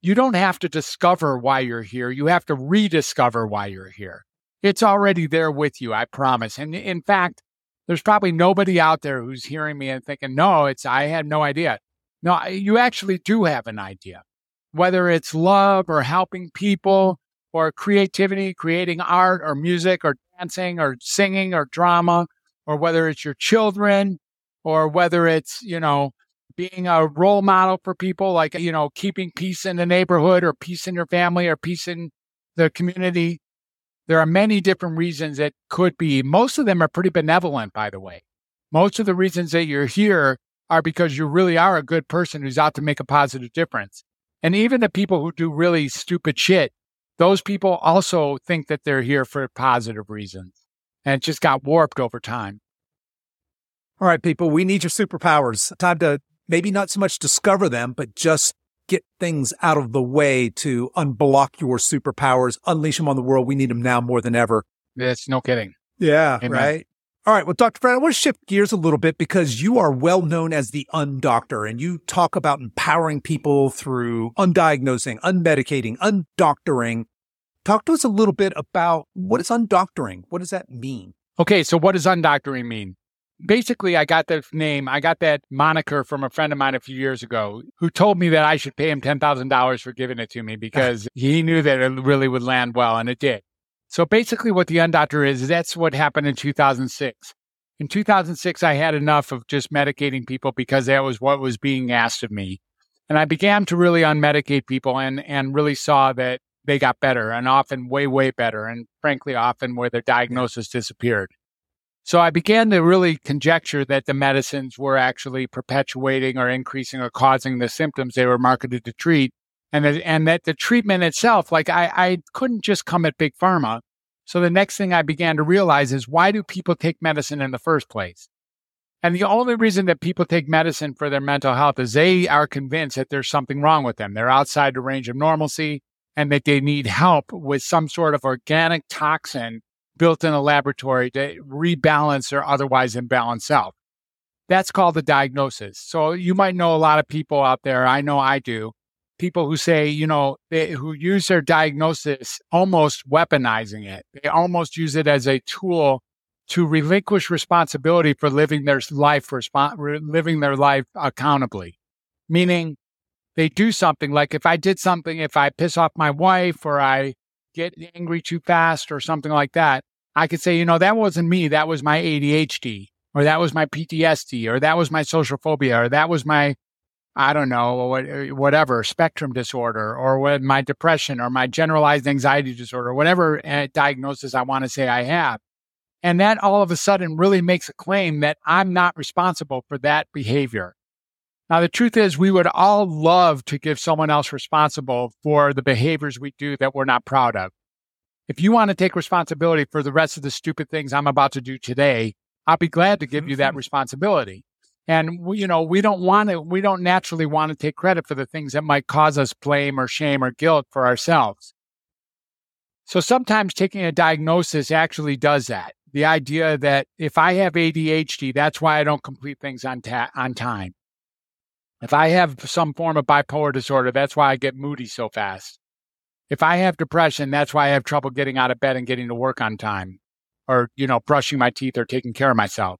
S2: you don't have to discover why you're here. You have to rediscover why you're here. It's already there with you, I promise. And in fact, there's probably nobody out there who's hearing me and thinking, no, it's, I had no idea. No, you actually do have an idea, whether it's love or helping people or creativity, creating art or music or dancing or singing or drama, or whether it's your children or whether it's, you know, being a role model for people, like, you know, keeping peace in the neighborhood or peace in your family or peace in the community. There are many different reasons it could be. Most of them are pretty benevolent, by the way. Most of the reasons that you're here are because you really are a good person who's out to make a positive difference. And even the people who do really stupid shit, those people also think that they're here for positive reasons. And it just got warped over time.
S1: All right, people, we need your superpowers. Time to maybe not so much discover them, but just get things out of the way to unblock your superpowers, unleash them on the world. We need them now more than ever.
S2: That's no kidding.
S1: Yeah, Amen. right. All right. Well, Dr. Fred, I want to shift gears a little bit because you are well known as the undoctor and you talk about empowering people through undiagnosing, unmedicating, undoctoring. Talk to us a little bit about what is undoctoring? What does that mean?
S2: Okay. So what does undoctoring mean? Basically, I got that name, I got that moniker from a friend of mine a few years ago who told me that I should pay him $10,000 for giving it to me because he knew that it really would land well, and it did. So basically, what the undoctor is, is that's what happened in 2006. In 2006, I had enough of just medicating people because that was what was being asked of me. And I began to really unmedicate people and, and really saw that they got better and often way, way better. And frankly, often where their diagnosis disappeared. So I began to really conjecture that the medicines were actually perpetuating or increasing or causing the symptoms they were marketed to treat and that, and that the treatment itself, like I, I couldn't just come at big pharma. So the next thing I began to realize is why do people take medicine in the first place? And the only reason that people take medicine for their mental health is they are convinced that there's something wrong with them. They're outside the range of normalcy and that they need help with some sort of organic toxin built in a laboratory to rebalance their otherwise imbalanced self. That's called the diagnosis. So you might know a lot of people out there. I know I do people who say, you know, they, who use their diagnosis almost weaponizing it. They almost use it as a tool to relinquish responsibility for living their life, resp- living their life accountably. Meaning they do something like if I did something, if I piss off my wife or I get angry too fast or something like that, I could say, you know, that wasn't me. That was my ADHD or that was my PTSD or that was my social phobia or that was my I don't know, uh, whatever spectrum disorder or what my depression or my generalized anxiety disorder, whatever uh, diagnosis I want to say I have. And that all of a sudden really makes a claim that I'm not responsible for that behavior. Now, the truth is, we would all love to give someone else responsible for the behaviors we do that we're not proud of. If you want to take responsibility for the rest of the stupid things I'm about to do today, I'll be glad to give you that mm-hmm. responsibility. And we, you know, we don't want to, we don't naturally want to take credit for the things that might cause us blame or shame or guilt for ourselves. So sometimes taking a diagnosis actually does that. The idea that if I have ADHD, that's why I don't complete things on ta- on time. If I have some form of bipolar disorder, that's why I get moody so fast. If I have depression, that's why I have trouble getting out of bed and getting to work on time or, you know, brushing my teeth or taking care of myself.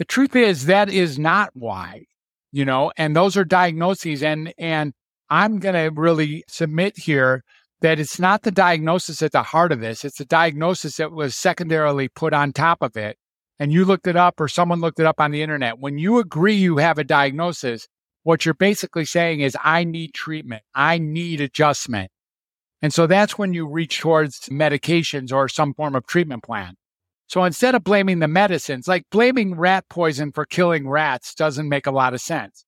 S2: The truth is that is not why, you know, and those are diagnoses. And, and I'm going to really submit here that it's not the diagnosis at the heart of this. It's the diagnosis that was secondarily put on top of it. And you looked it up or someone looked it up on the internet. When you agree you have a diagnosis, what you're basically saying is, I need treatment. I need adjustment. And so that's when you reach towards medications or some form of treatment plan. So instead of blaming the medicines, like blaming rat poison for killing rats doesn't make a lot of sense.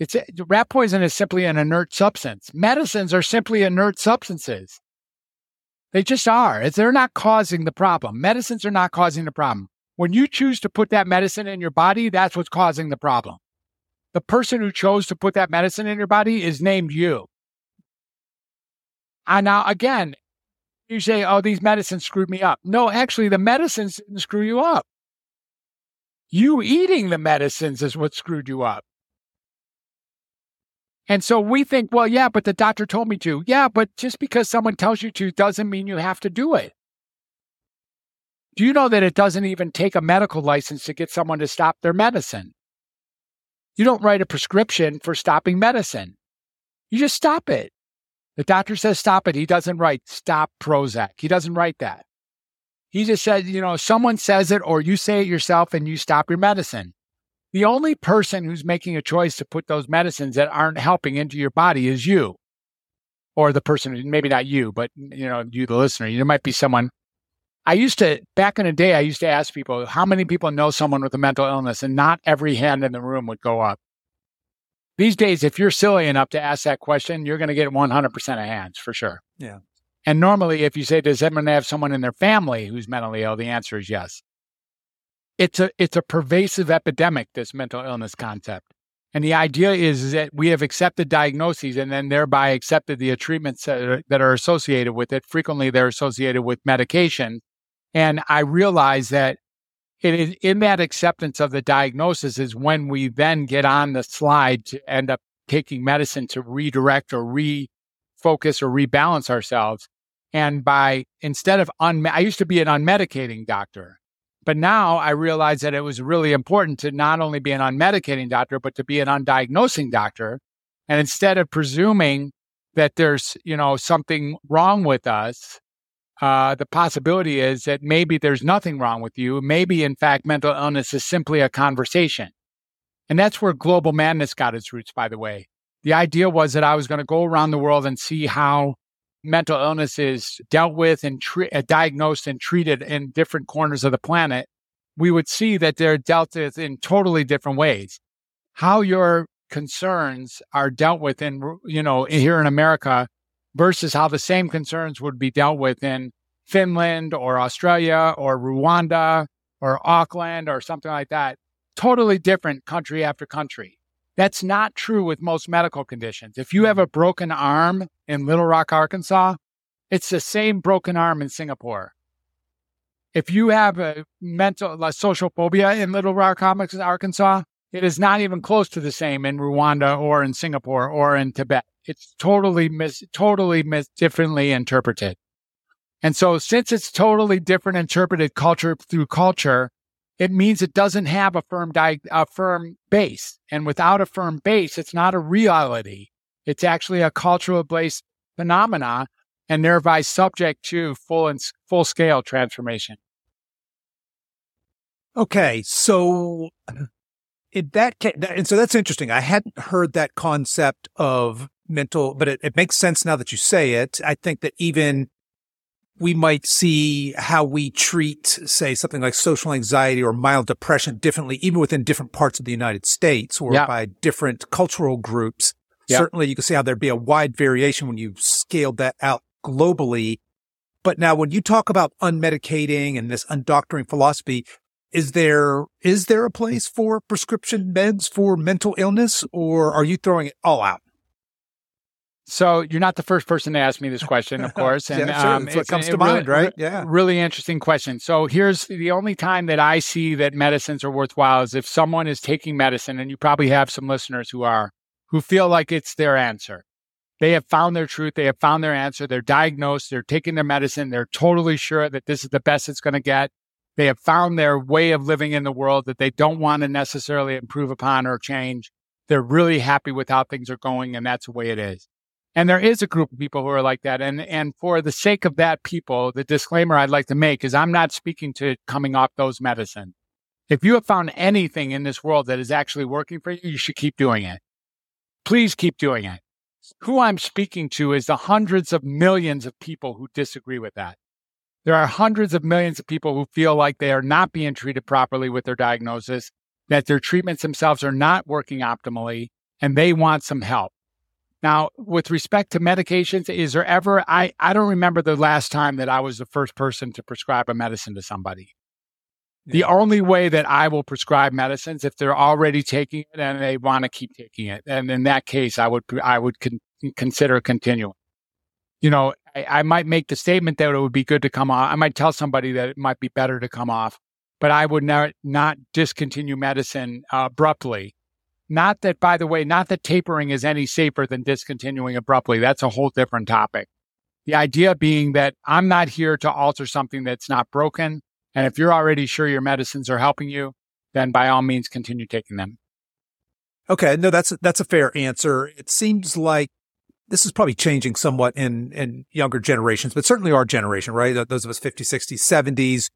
S2: It's rat poison is simply an inert substance. Medicines are simply inert substances. They just are. They're not causing the problem. Medicines are not causing the problem. When you choose to put that medicine in your body, that's what's causing the problem. The person who chose to put that medicine in your body is named you. And now, again, you say, oh, these medicines screwed me up. No, actually, the medicines didn't screw you up. You eating the medicines is what screwed you up. And so we think, well, yeah, but the doctor told me to. Yeah, but just because someone tells you to doesn't mean you have to do it. Do you know that it doesn't even take a medical license to get someone to stop their medicine? You don't write a prescription for stopping medicine. You just stop it. The doctor says stop it. He doesn't write stop Prozac. He doesn't write that. He just said, you know, someone says it or you say it yourself and you stop your medicine. The only person who's making a choice to put those medicines that aren't helping into your body is you. Or the person, maybe not you, but you know, you, the listener. There might be someone. I used to, back in the day, I used to ask people, how many people know someone with a mental illness? And not every hand in the room would go up. These days, if you're silly enough to ask that question, you're going to get 100% of hands for sure.
S1: Yeah.
S2: And normally, if you say, does anyone have someone in their family who's mentally ill? The answer is yes. It's a, it's a pervasive epidemic, this mental illness concept. And the idea is, that we have accepted diagnoses and then thereby accepted the treatments that are, that are associated with it. Frequently, they're associated with medication. And I realize that it is in that acceptance of the diagnosis is when we then get on the slide to end up taking medicine to redirect or refocus or rebalance ourselves. And by instead of un, I used to be an unmedicating doctor. But now I realize that it was really important to not only be an unmedicating doctor, but to be an undiagnosing doctor. And instead of presuming that there's, you know, something wrong with us, uh, the possibility is that maybe there's nothing wrong with you. Maybe, in fact, mental illness is simply a conversation. And that's where global madness got its roots, by the way. The idea was that I was going to go around the world and see how mental illness is dealt with and tre- uh, diagnosed and treated in different corners of the planet, we would see that they're dealt with in totally different ways. How your concerns are dealt with in, you know, here in America versus how the same concerns would be dealt with in Finland or Australia or Rwanda or Auckland or something like that. Totally different country after country. That's not true with most medical conditions. If you have a broken arm in Little Rock, Arkansas, it's the same broken arm in Singapore. If you have a mental a social phobia in Little Rock, Arkansas, it is not even close to the same in Rwanda or in Singapore or in Tibet. It's totally mis, totally mis, differently interpreted. And so since it's totally different interpreted culture through culture, it means it doesn't have a firm di- a firm base. And without a firm base, it's not a reality. It's actually a cultural based phenomena and thereby subject to full and full scale transformation.
S1: Okay, so in that case, and so that's interesting. I hadn't heard that concept of mental, but it, it makes sense now that you say it. I think that even we might see how we treat, say, something like social anxiety or mild depression differently, even within different parts of the United States or yeah. by different cultural groups. Yeah. Certainly you can see how there'd be a wide variation when you scaled that out globally. But now when you talk about unmedicating and this undoctoring philosophy, is there, is there a place for prescription meds for mental illness or are you throwing it all out?
S2: So you're not the first person to ask me this question, of course,
S1: and yeah, sure. um, what comes to mind, right?
S2: Yeah, really interesting question. So here's the only time that I see that medicines are worthwhile is if someone is taking medicine, and you probably have some listeners who are who feel like it's their answer. They have found their truth. They have found their answer. They're diagnosed. They're taking their medicine. They're totally sure that this is the best it's going to get. They have found their way of living in the world that they don't want to necessarily improve upon or change. They're really happy with how things are going, and that's the way it is. And there is a group of people who are like that. And, and for the sake of that people, the disclaimer I'd like to make is I'm not speaking to coming off those medicine. If you have found anything in this world that is actually working for you, you should keep doing it. Please keep doing it. Who I'm speaking to is the hundreds of millions of people who disagree with that. There are hundreds of millions of people who feel like they are not being treated properly with their diagnosis, that their treatments themselves are not working optimally, and they want some help. Now, with respect to medications, is there ever, I, I don't remember the last time that I was the first person to prescribe a medicine to somebody. Yeah. The only way that I will prescribe medicines if they're already taking it and they want to keep taking it, and in that case, I would I would con- consider continuing. You know, I, I, might make the statement that it would be good to come off. I might tell somebody that it might be better to come off, but I would not not discontinue medicine uh, abruptly not that, by the way, not that tapering is any safer than discontinuing abruptly. That's a whole different topic. The idea being that I'm not here to alter something that's not broken. And if you're already sure your medicines are helping you, then by all means continue taking them.
S1: Okay. No, that's, that's a fair answer. It seems like this is probably changing somewhat in, in younger generations, but certainly our generation, right? Those of us 50s, 60s, 70s,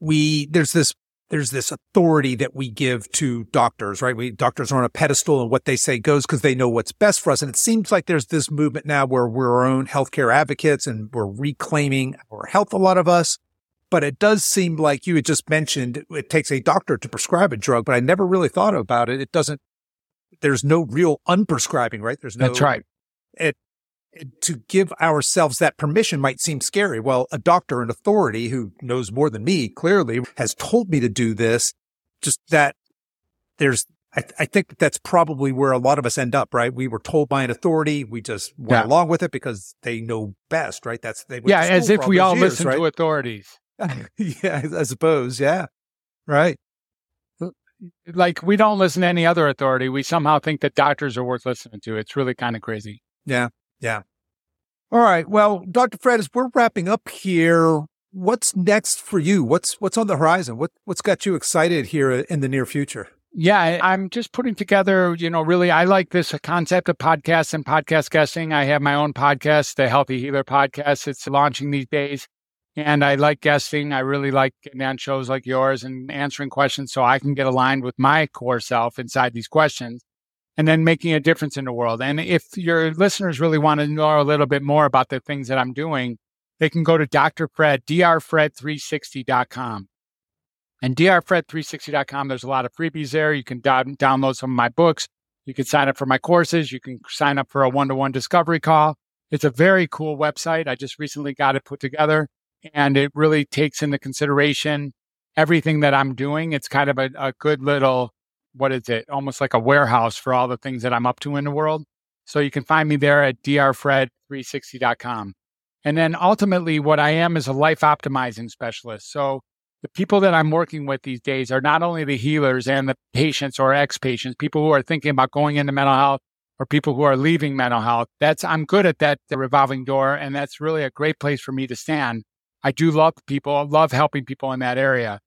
S1: we, there's this there's this authority that we give to doctors, right? We doctors are on a pedestal and what they say goes because they know what's best for us. And it seems like there's this movement now where we're our own healthcare advocates and we're reclaiming our health, a lot of us. But it does seem like you had just mentioned it takes a doctor to prescribe a drug, but I never really thought about it. It doesn't, there's no real unprescribing, right? There's no,
S2: that's right.
S1: It, to give ourselves that permission might seem scary. Well, a doctor, an authority who knows more than me clearly has told me to do this. Just that there's I, th- I think that's probably where a lot of us end up, right? We were told by an authority, we just went yeah. along with it because they know best, right? That's they
S2: yeah, as if we all years, listen right? to authorities.
S1: yeah, I suppose, yeah, right.
S2: Uh, like we don't listen to any other authority. We somehow think that doctors are worth listening to. It's really kind of crazy.
S1: Yeah, yeah. All right. Well, Dr. Fred, as we're wrapping up here, what's next for you? What's what's on the horizon? What what's got you excited here in the near future?
S2: Yeah, I'm just putting together, you know, really, I like this concept of podcasts and podcast guesting. I have my own podcast, the Healthy Healer podcast. It's launching these days. And I like guesting. I really like getting on shows like yours and answering questions so I can get aligned with my core self inside these questions and then making a difference in the world. And if your listeners really want to know a little bit more about the things that I'm doing, they can go to Dr. Fred, drfred360.com. And drfred360.com, there's a lot of freebies there. You can do- download some of my books. You can sign up for my courses. You can sign up for a one to one discovery call. It's a very cool website. I just recently got it put together and it really takes into consideration everything that I'm doing. It's kind of a, a good little, what is it? Almost like a warehouse for all the things that I'm up to in the world. So you can find me there at drfred360.com. And then ultimately, what I am is a life optimizing specialist. So the people that I'm working with these days are not only the healers and the patients or ex patients, people who are thinking about going into mental health or people who are leaving mental health. That's, I'm good at that revolving door. And that's really a great place for me to stand. I do love people, I love helping people in that area,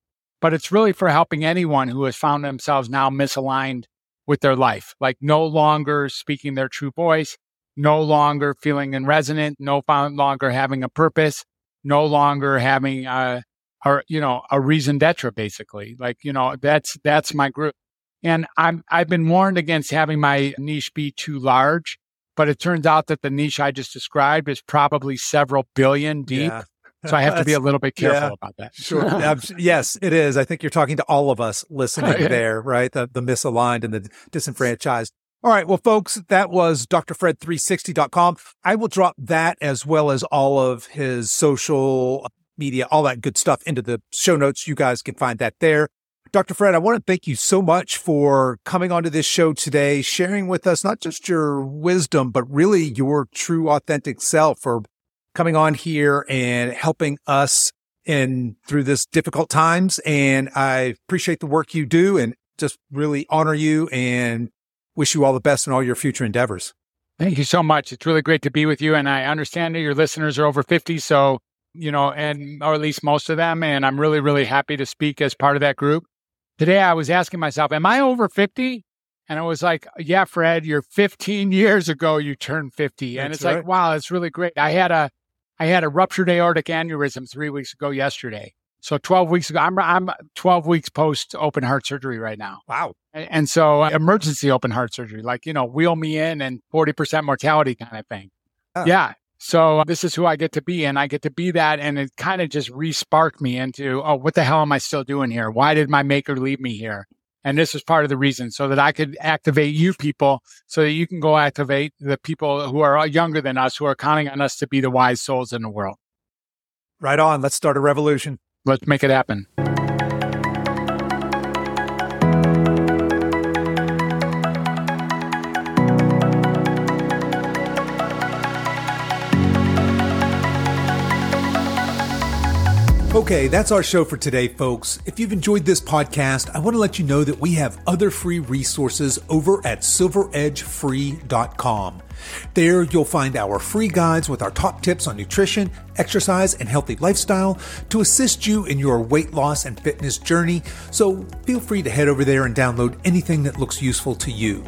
S2: but it's really for helping anyone who has found themselves now misaligned with their life, like no longer speaking their true voice, no longer feeling in resonant, no longer having a purpose, no longer having uh, a, or you know a reason d'etre basically. Like you know that's that's my group. And i'm i've been warned against having my niche be too large but it turns out that the niche i just described is probably several billion deep. Yeah. So i have to be a little bit careful yeah, about that
S1: sure yes it is i think you're talking to all of us listening there right the, the misaligned and the disenfranchised all right. Well, folks, that was drfred360.com. I will drop that as well as all of his social media, all that good stuff into the show notes. You guys can find that there. Dr. Fred, I want to thank you so much for coming onto this show today, sharing with us not just your wisdom, but really your true authentic self for coming on here and helping us in through this difficult times. And I appreciate the work you do and just really honor you and wish you all the best in all your future endeavors.
S2: Thank you so much. It's really great to be with you. And I understand that your listeners are over 50. So you know, and or at least most of them. And I'm really, really happy to speak as part of that group. Today, I was asking myself, am I over 50? And I was like, yeah, Fred, you're 15 years ago, you turned 50. And That's it's right. like, wow, it's really great. I had a, I had a ruptured aortic aneurysm three weeks ago yesterday. So 12 weeks ago, I'm, I'm 12 weeks post open heart surgery right now.
S1: Wow.
S2: And, so uh, emergency open heart surgery, like, you know, wheel me in and 40% mortality kind of thing. Oh. Yeah. So this is who I get to be, and I get to be that. And it kind of just resparked me into, oh, what the hell am I still doing here? Why did my maker leave me here? And this is part of the reason so that I could activate you people so that you can go activate the people who are younger than us, who are counting on us to be the wise souls in the world.
S1: Right on. Let's start a revolution.
S2: Let's make it happen.
S1: Okay, that's our show for today, folks. If you've enjoyed this podcast, I want to let you know that we have other free resources over at silveredgefree.com. There, you'll find our free guides with our top tips on nutrition, exercise, and healthy lifestyle to assist you in your weight loss and fitness journey. So feel free to head over there and download anything that looks useful to you.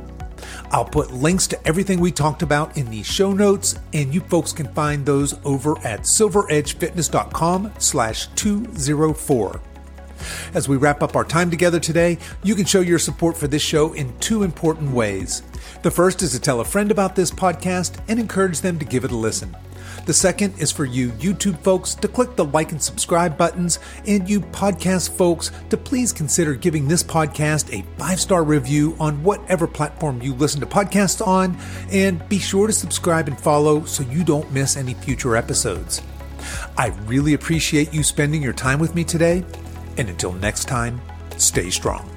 S1: I'll put links to everything we talked about in the show notes, and you folks can find those over at silveredgefitness.com slash 204. As we wrap up our time together today, you can show your support for this show in two important ways. The first is to tell a friend about this podcast and encourage them to give it a listen. The second is for you YouTube folks to click the like and subscribe buttons, and you podcast folks to please consider giving this podcast a five star review on whatever platform you listen to podcasts on, and be sure to subscribe and follow so you don't miss any future episodes. I really appreciate you spending your time with me today, and until next time, stay strong.